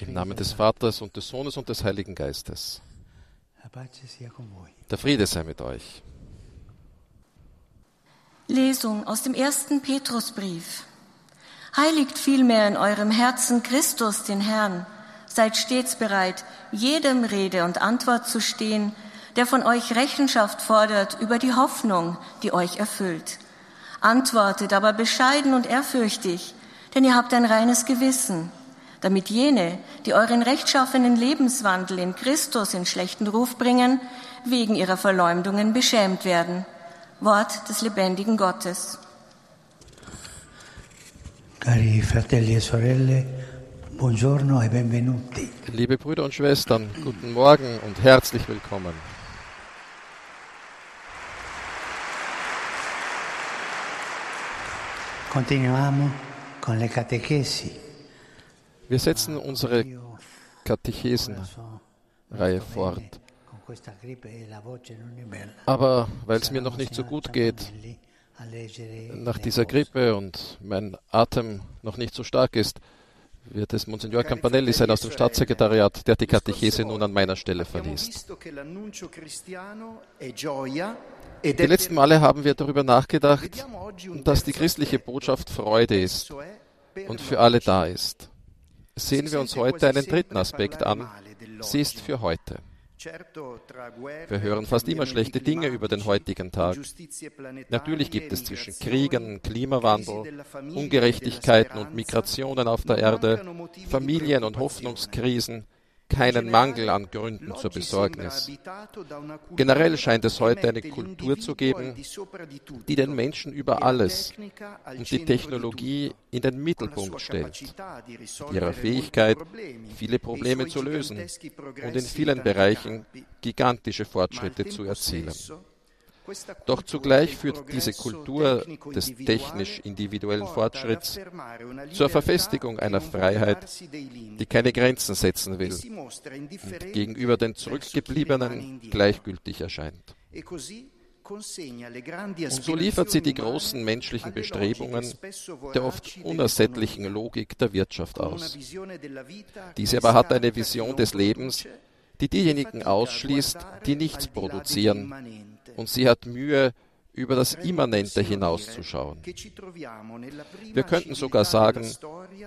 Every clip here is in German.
Im Namen des Vaters und des Sohnes und des Heiligen Geistes. Der Friede sei mit euch. Lesung aus dem ersten Petrusbrief. Heiligt vielmehr in eurem Herzen Christus, den Herrn. Seid stets bereit, jedem Rede und Antwort zu stehen, der von euch Rechenschaft fordert über die Hoffnung, die euch erfüllt. Antwortet aber bescheiden und ehrfürchtig, denn ihr habt ein reines Gewissen, damit jene, die euren rechtschaffenen Lebenswandel in Christus in schlechten Ruf bringen, wegen ihrer Verleumdungen beschämt werden. Wort des lebendigen Gottes. Cari fratelli e sorelle, buongiorno e benvenuti. Liebe Brüder und Schwestern, guten Morgen und herzlich willkommen. Continuiamo. Wir setzen unsere Katechesenreihe fort. Aber weil es mir noch nicht so gut geht, nach dieser Grippe und mein Atem noch nicht so stark ist, wird es Monsignor Campanelli sein aus dem Staatssekretariat, der die Katechese nun an meiner Stelle verliest. Die letzten Male haben wir darüber nachgedacht, dass die christliche Botschaft Freude ist und für alle da ist. Sehen wir uns heute einen dritten Aspekt an. Sie ist für heute. Wir hören fast immer schlechte Dinge über den heutigen Tag. Natürlich gibt es zwischen Kriegen, Klimawandel, Ungerechtigkeiten und Migrationen auf der Erde, Familien- und Hoffnungskrisen, keinen Mangel an Gründen zur Besorgnis. Generell scheint es heute eine Kultur zu geben, die den Menschen über alles und die Technologie in den Mittelpunkt stellt, ihrer Fähigkeit, viele Probleme zu lösen und in vielen Bereichen gigantische Fortschritte zu erzielen. Doch zugleich führt diese Kultur des technisch-individuellen Fortschritts zur Verfestigung einer Freiheit, die keine Grenzen setzen will und gegenüber den Zurückgebliebenen gleichgültig erscheint. Und so liefert sie die großen menschlichen Bestrebungen der oft unersättlichen Logik der Wirtschaft aus. Diese aber hat eine Vision des Lebens, die diejenigen ausschließt, die nichts produzieren und sie hat Mühe, über das Immanente hinauszuschauen. Wir könnten sogar sagen,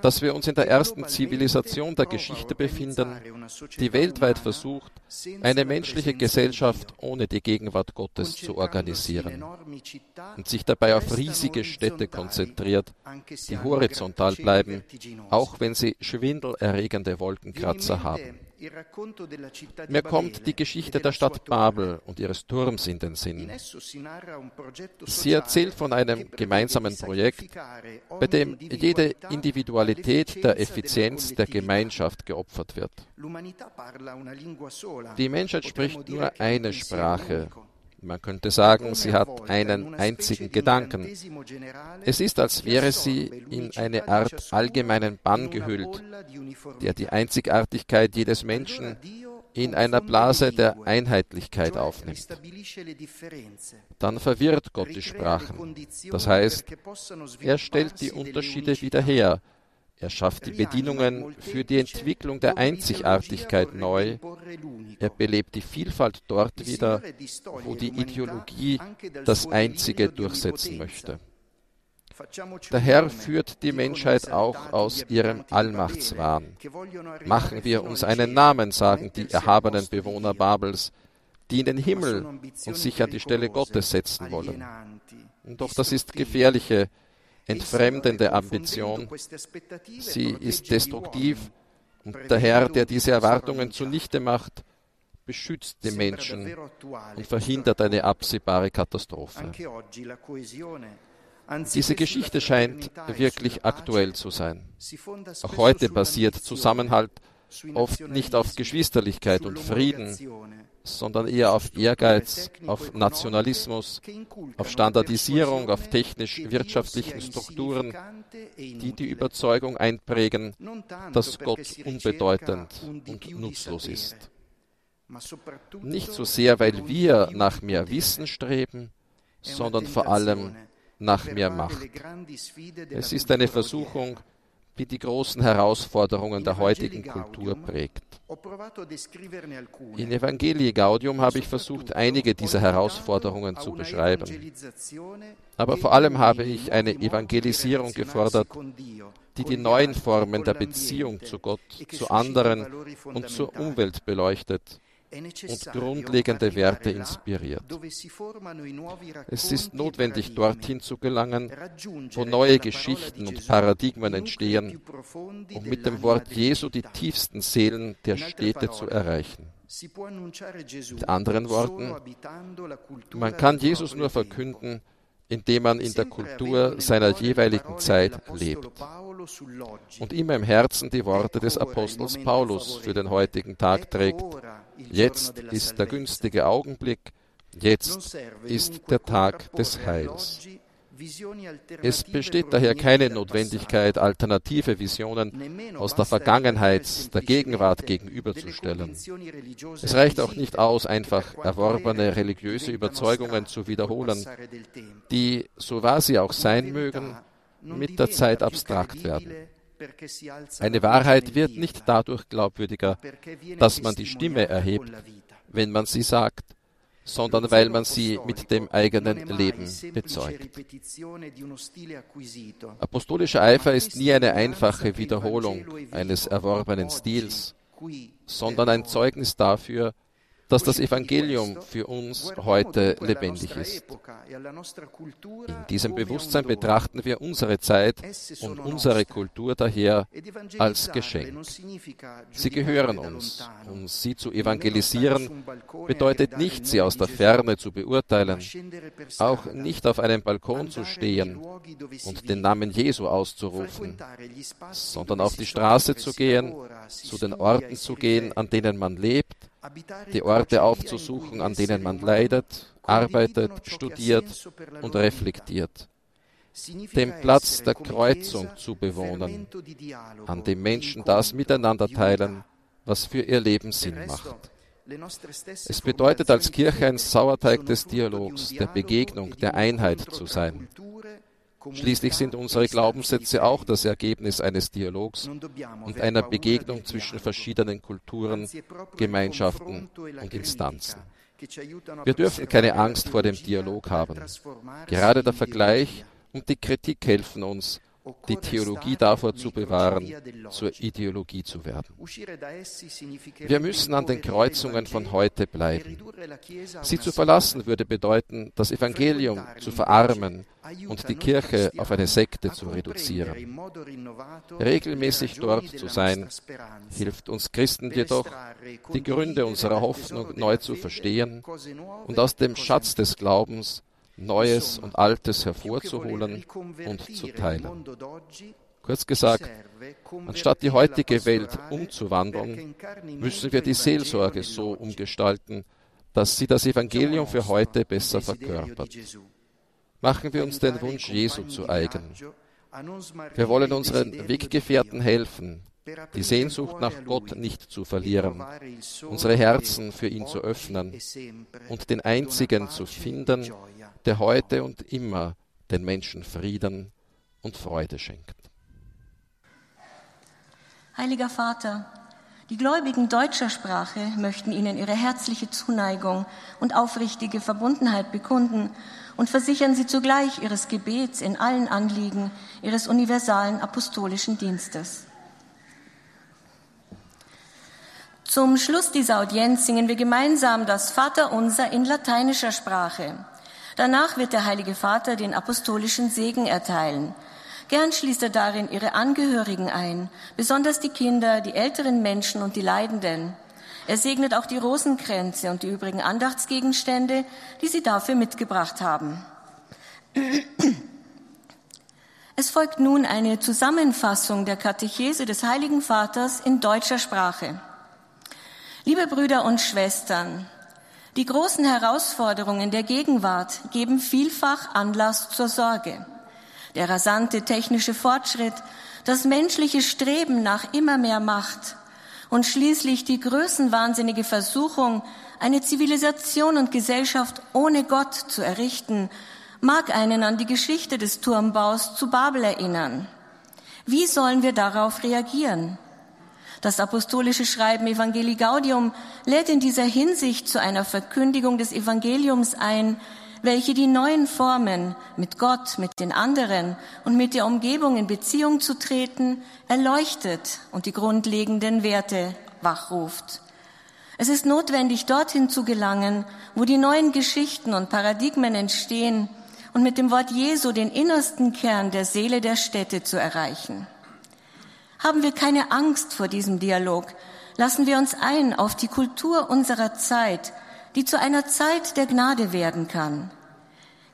dass wir uns in der ersten Zivilisation der Geschichte befinden, die weltweit versucht, eine menschliche Gesellschaft ohne die Gegenwart Gottes zu organisieren und sich dabei auf riesige Städte konzentriert, die horizontal bleiben, auch wenn sie schwindelerregende Wolkenkratzer haben. Mir kommt die Geschichte der Stadt Babel und ihres Turms in den Sinn. Sie erzählt von einem gemeinsamen Projekt, bei dem jede Individualität der Effizienz der Gemeinschaft geopfert wird. Die Menschheit spricht nur eine Sprache, man könnte sagen, sie hat einen einzigen Gedanken. Es ist, als wäre sie in eine Art allgemeinen Bann gehüllt, der die Einzigartigkeit jedes Menschen in einer Blase der Einheitlichkeit aufnimmt. Dann verwirrt Gott die Sprachen. Das heißt, er stellt die Unterschiede wieder her, er schafft die Bedingungen für die Entwicklung der Einzigartigkeit neu. Er belebt die Vielfalt dort wieder, wo die Ideologie das Einzige durchsetzen möchte. Der Herr führt die Menschheit auch aus ihrem Allmachtswahn. Machen wir uns einen Namen, sagen die erhabenen Bewohner Babels, die in den Himmel und sich an die Stelle Gottes setzen wollen. Doch das ist gefährliche, entfremdende Ambition. Sie ist destruktiv und der Herr, der diese Erwartungen zunichte macht, beschützt die Menschen und verhindert eine absehbare Katastrophe. Diese Geschichte scheint wirklich aktuell zu sein. Auch heute basiert Zusammenhalt oft nicht auf Geschwisterlichkeit und Frieden, sondern eher auf Ehrgeiz, auf Nationalismus, auf Standardisierung, auf technisch-wirtschaftlichen Strukturen, die die Überzeugung einprägen, dass Gott unbedeutend und nutzlos ist. Nicht so sehr, weil wir nach mehr Wissen streben, sondern vor allem nach mehr Macht. Es ist eine Versuchung, die die großen Herausforderungen der heutigen Kultur prägt. In Evangelii Gaudium habe ich versucht, einige dieser Herausforderungen zu beschreiben. Aber vor allem habe ich eine Evangelisierung gefordert, die die neuen Formen der Beziehung zu Gott, zu anderen und zur Umwelt beleuchtet und grundlegende Werte inspiriert. Es ist notwendig, dorthin zu gelangen, wo neue Geschichten und Paradigmen entstehen, um mit dem Wort Jesu die tiefsten Seelen der Städte zu erreichen. Mit anderen Worten, man kann Jesus nur verkünden, indem man in der Kultur seiner jeweiligen Zeit lebt. Und immer im Herzen die Worte des Apostels Paulus für den heutigen Tag trägt. Jetzt ist der günstige Augenblick, jetzt ist der Tag des Heils. Es besteht daher keine Notwendigkeit, alternative Visionen aus der Vergangenheit der Gegenwart gegenüberzustellen. Es reicht auch nicht aus, einfach erworbene religiöse Überzeugungen zu wiederholen, die, so wahr sie auch sein mögen, mit der Zeit abstrakt werden. Eine Wahrheit wird nicht dadurch glaubwürdiger, dass man die Stimme erhebt, wenn man sie sagt, sondern weil man sie mit dem eigenen Leben bezeugt. Apostolischer Eifer ist nie eine einfache Wiederholung eines erworbenen Stils, sondern ein Zeugnis dafür, dass das Evangelium für uns heute lebendig ist. In diesem Bewusstsein betrachten wir unsere Zeit und unsere Kultur daher als Geschenk. Sie gehören uns. Um sie zu evangelisieren bedeutet nicht, sie aus der Ferne zu beurteilen, auch nicht auf einem Balkon zu stehen und den Namen Jesu auszurufen, sondern auf die Straße zu gehen, zu den Orten zu gehen, an denen man lebt, die Orte aufzusuchen, an denen man leidet, arbeitet, studiert und reflektiert. Den Platz der Kreuzung zu bewohnen, an dem Menschen das miteinander teilen, was für ihr Leben Sinn macht. Es bedeutet als Kirche ein Sauerteig des Dialogs, der Begegnung, der Einheit zu sein. Schließlich sind unsere Glaubenssätze auch das Ergebnis eines Dialogs und einer Begegnung zwischen verschiedenen Kulturen, Gemeinschaften und Instanzen. Wir dürfen keine Angst vor dem Dialog haben. Gerade der Vergleich und die Kritik helfen uns, die Theologie davor zu bewahren, zur Ideologie zu werden. Wir müssen an den Kreuzungen von heute bleiben. Sie zu verlassen würde bedeuten, das Evangelium zu verarmen und die Kirche auf eine Sekte zu reduzieren. Regelmäßig dort zu sein, hilft uns Christen jedoch, die Gründe unserer Hoffnung neu zu verstehen und aus dem Schatz des Glaubens Neues und Altes hervorzuholen und zu teilen. Kurz gesagt, anstatt die heutige Welt umzuwandeln, müssen wir die Seelsorge so umgestalten, dass sie das Evangelium für heute besser verkörpert. Machen wir uns den Wunsch Jesu zu eigen. Wir wollen unseren Weggefährten helfen, die Sehnsucht nach Gott nicht zu verlieren, unsere Herzen für ihn zu öffnen und den einzigen zu finden, der heute und immer den Menschen Frieden und Freude schenkt. Heiliger Vater, die Gläubigen deutscher Sprache möchten Ihnen ihre herzliche Zuneigung und aufrichtige Verbundenheit bekunden und versichern Sie zugleich Ihres Gebets in allen Anliegen Ihres universalen apostolischen Dienstes. Zum Schluss dieser Audienz singen wir gemeinsam das Vaterunser in lateinischer Sprache. Danach wird der Heilige Vater den apostolischen Segen erteilen. Gern schließt er darin ihre Angehörigen ein, besonders die Kinder, die älteren Menschen und die Leidenden. Er segnet auch die Rosenkränze und die übrigen Andachtsgegenstände, die sie dafür mitgebracht haben. Es folgt nun eine Zusammenfassung der Katechese des Heiligen Vaters in deutscher Sprache. Liebe Brüder und Schwestern, die großen Herausforderungen der Gegenwart geben vielfach Anlass zur Sorge. Der rasante technische Fortschritt, das menschliche Streben nach immer mehr Macht und schließlich die größenwahnsinnige Versuchung, eine Zivilisation und Gesellschaft ohne Gott zu errichten, mag einen an die Geschichte des Turmbaus zu Babel erinnern. Wie sollen wir darauf reagieren? Das apostolische Schreiben Evangelii Gaudium lädt in dieser Hinsicht zu einer Verkündigung des Evangeliums ein, welche die neuen Formen, mit Gott, mit den anderen und mit der Umgebung in Beziehung zu treten, erleuchtet und die grundlegenden Werte wachruft. Es ist notwendig, dorthin zu gelangen, wo die neuen Geschichten und Paradigmen entstehen und mit dem Wort Jesu den innersten Kern der Seele der Städte zu erreichen. Haben wir keine Angst vor diesem Dialog, lassen wir uns ein auf die Kultur unserer Zeit, die zu einer Zeit der Gnade werden kann.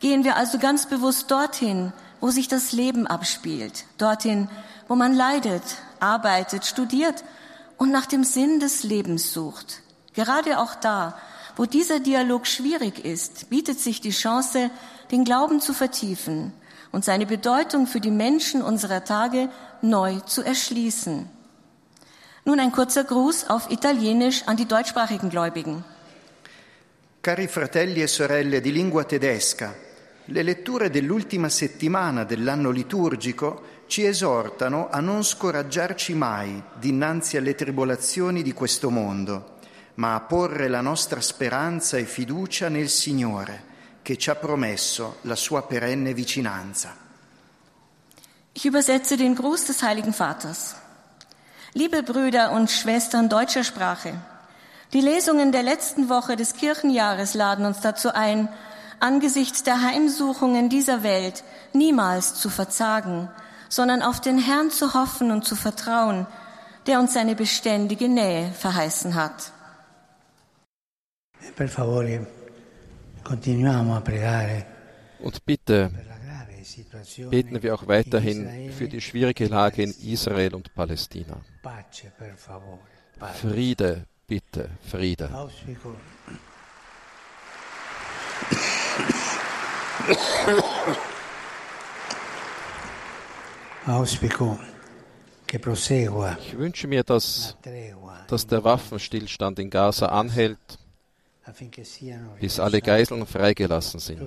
Gehen wir also ganz bewusst dorthin, wo sich das Leben abspielt, dorthin, wo man leidet, arbeitet, studiert und nach dem Sinn des Lebens sucht. Gerade auch da, wo dieser Dialog schwierig ist, bietet sich die Chance, den Glauben zu vertiefen und seine Bedeutung für die Menschen unserer Tage neu zu erschließen. Nun ein kurzer Gruß auf Italienisch an die deutschsprachigen Gläubigen. Cari fratelli e sorelle di lingua tedesca, le letture dell'ultima settimana dell'anno liturgico ci esortano a non scoraggiarci mai dinanzi alle tribolazioni di questo mondo ma a porre la nostra speranza e fiducia nel Signore, che ci ha promesso la sua perenne vicinanza. Ich übersetze den Gruß des Heiligen Vaters. Liebe Brüder und Schwestern deutscher Sprache, die Lesungen der letzten Woche des Kirchenjahres laden uns dazu ein, angesichts der Heimsuchungen dieser Welt niemals zu verzagen, sondern auf den Herrn zu hoffen und zu vertrauen, der uns seine beständige Nähe verheißen hat. Und bitte beten wir auch weiterhin für die schwierige Lage in Israel und Palästina. Friede, bitte, Friede. Ich wünsche mir, dass, dass der Waffenstillstand in Gaza anhält bis alle Geiseln freigelassen sind.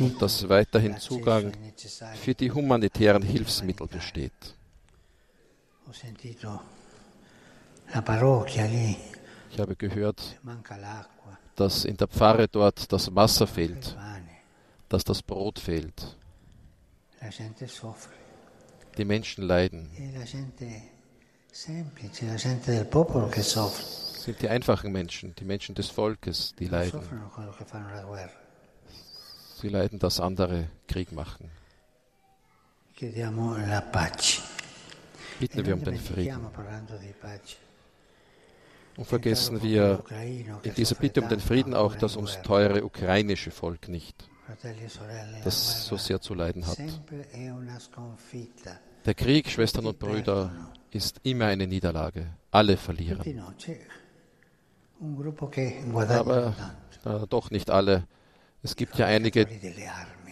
Und dass weiterhin Zugang für die humanitären Hilfsmittel besteht. Ich habe gehört, dass in der Pfarre dort das Wasser fehlt, dass das Brot fehlt. Die Menschen leiden. Sind die einfachen Menschen, die Menschen des Volkes, die leiden. Sie leiden, dass andere Krieg machen. Bitten wir um den Frieden. Und vergessen wir in dieser Bitte um den Frieden auch das uns teure ukrainische Volk nicht, das so sehr zu leiden hat. Der Krieg, Schwestern und Brüder, ist immer eine Niederlage. Alle verlieren. Aber äh, doch nicht alle. Es gibt ja einige,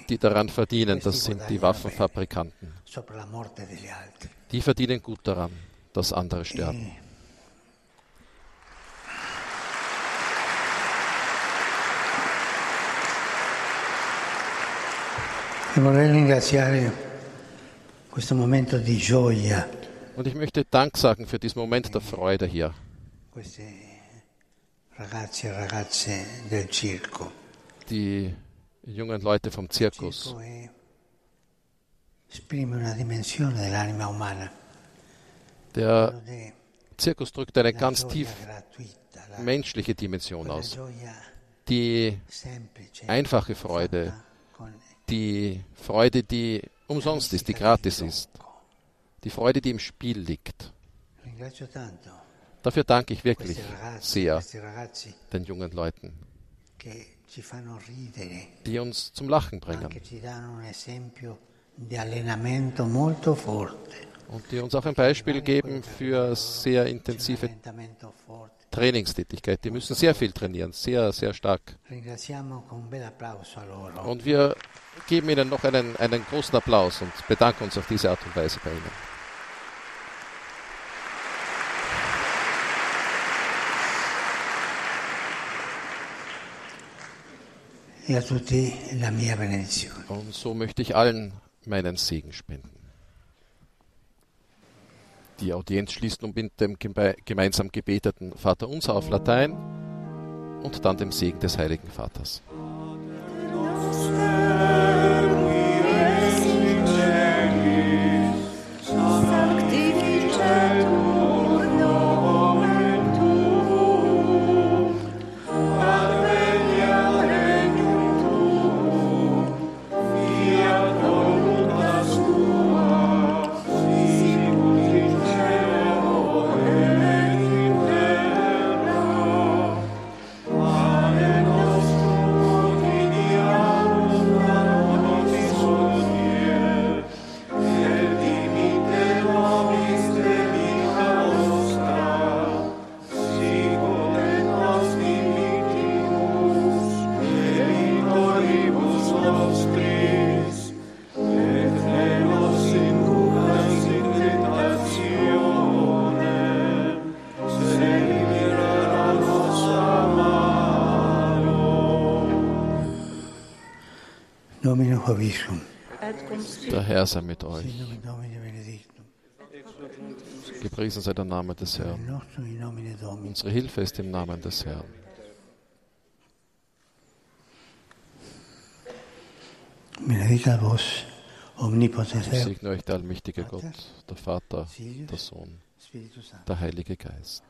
die daran verdienen. Das sind die Waffenfabrikanten. Die verdienen gut daran, dass andere sterben. Und ich möchte Dank sagen für diesen Moment der Freude hier. Die jungen Leute vom Zirkus. Der Zirkus drückt eine ganz tief menschliche Dimension aus. Die einfache Freude, die Freude, die umsonst ist, die gratis ist die Freude, die im Spiel liegt. Dafür danke ich wirklich sehr den jungen Leuten, die uns zum Lachen bringen und die uns auch ein Beispiel geben für sehr intensive Trainingstätigkeit. Die müssen sehr viel trainieren, sehr, sehr stark. Und wir geben ihnen noch einen, einen großen Applaus und bedanken uns auf diese Art und Weise bei ihnen. Und so möchte ich allen meinen Segen spenden. Die Audienz schließt nun mit dem gemeinsam gebeteten Vater Unser auf Latein und dann dem Segen des Heiligen Vaters. Der Herr sei mit euch. Gepriesen sei der Name des Herrn. Unsere Hilfe ist im Namen des Herrn. Ich segne euch der allmächtige Gott, der Vater, der Sohn, der Heilige Geist.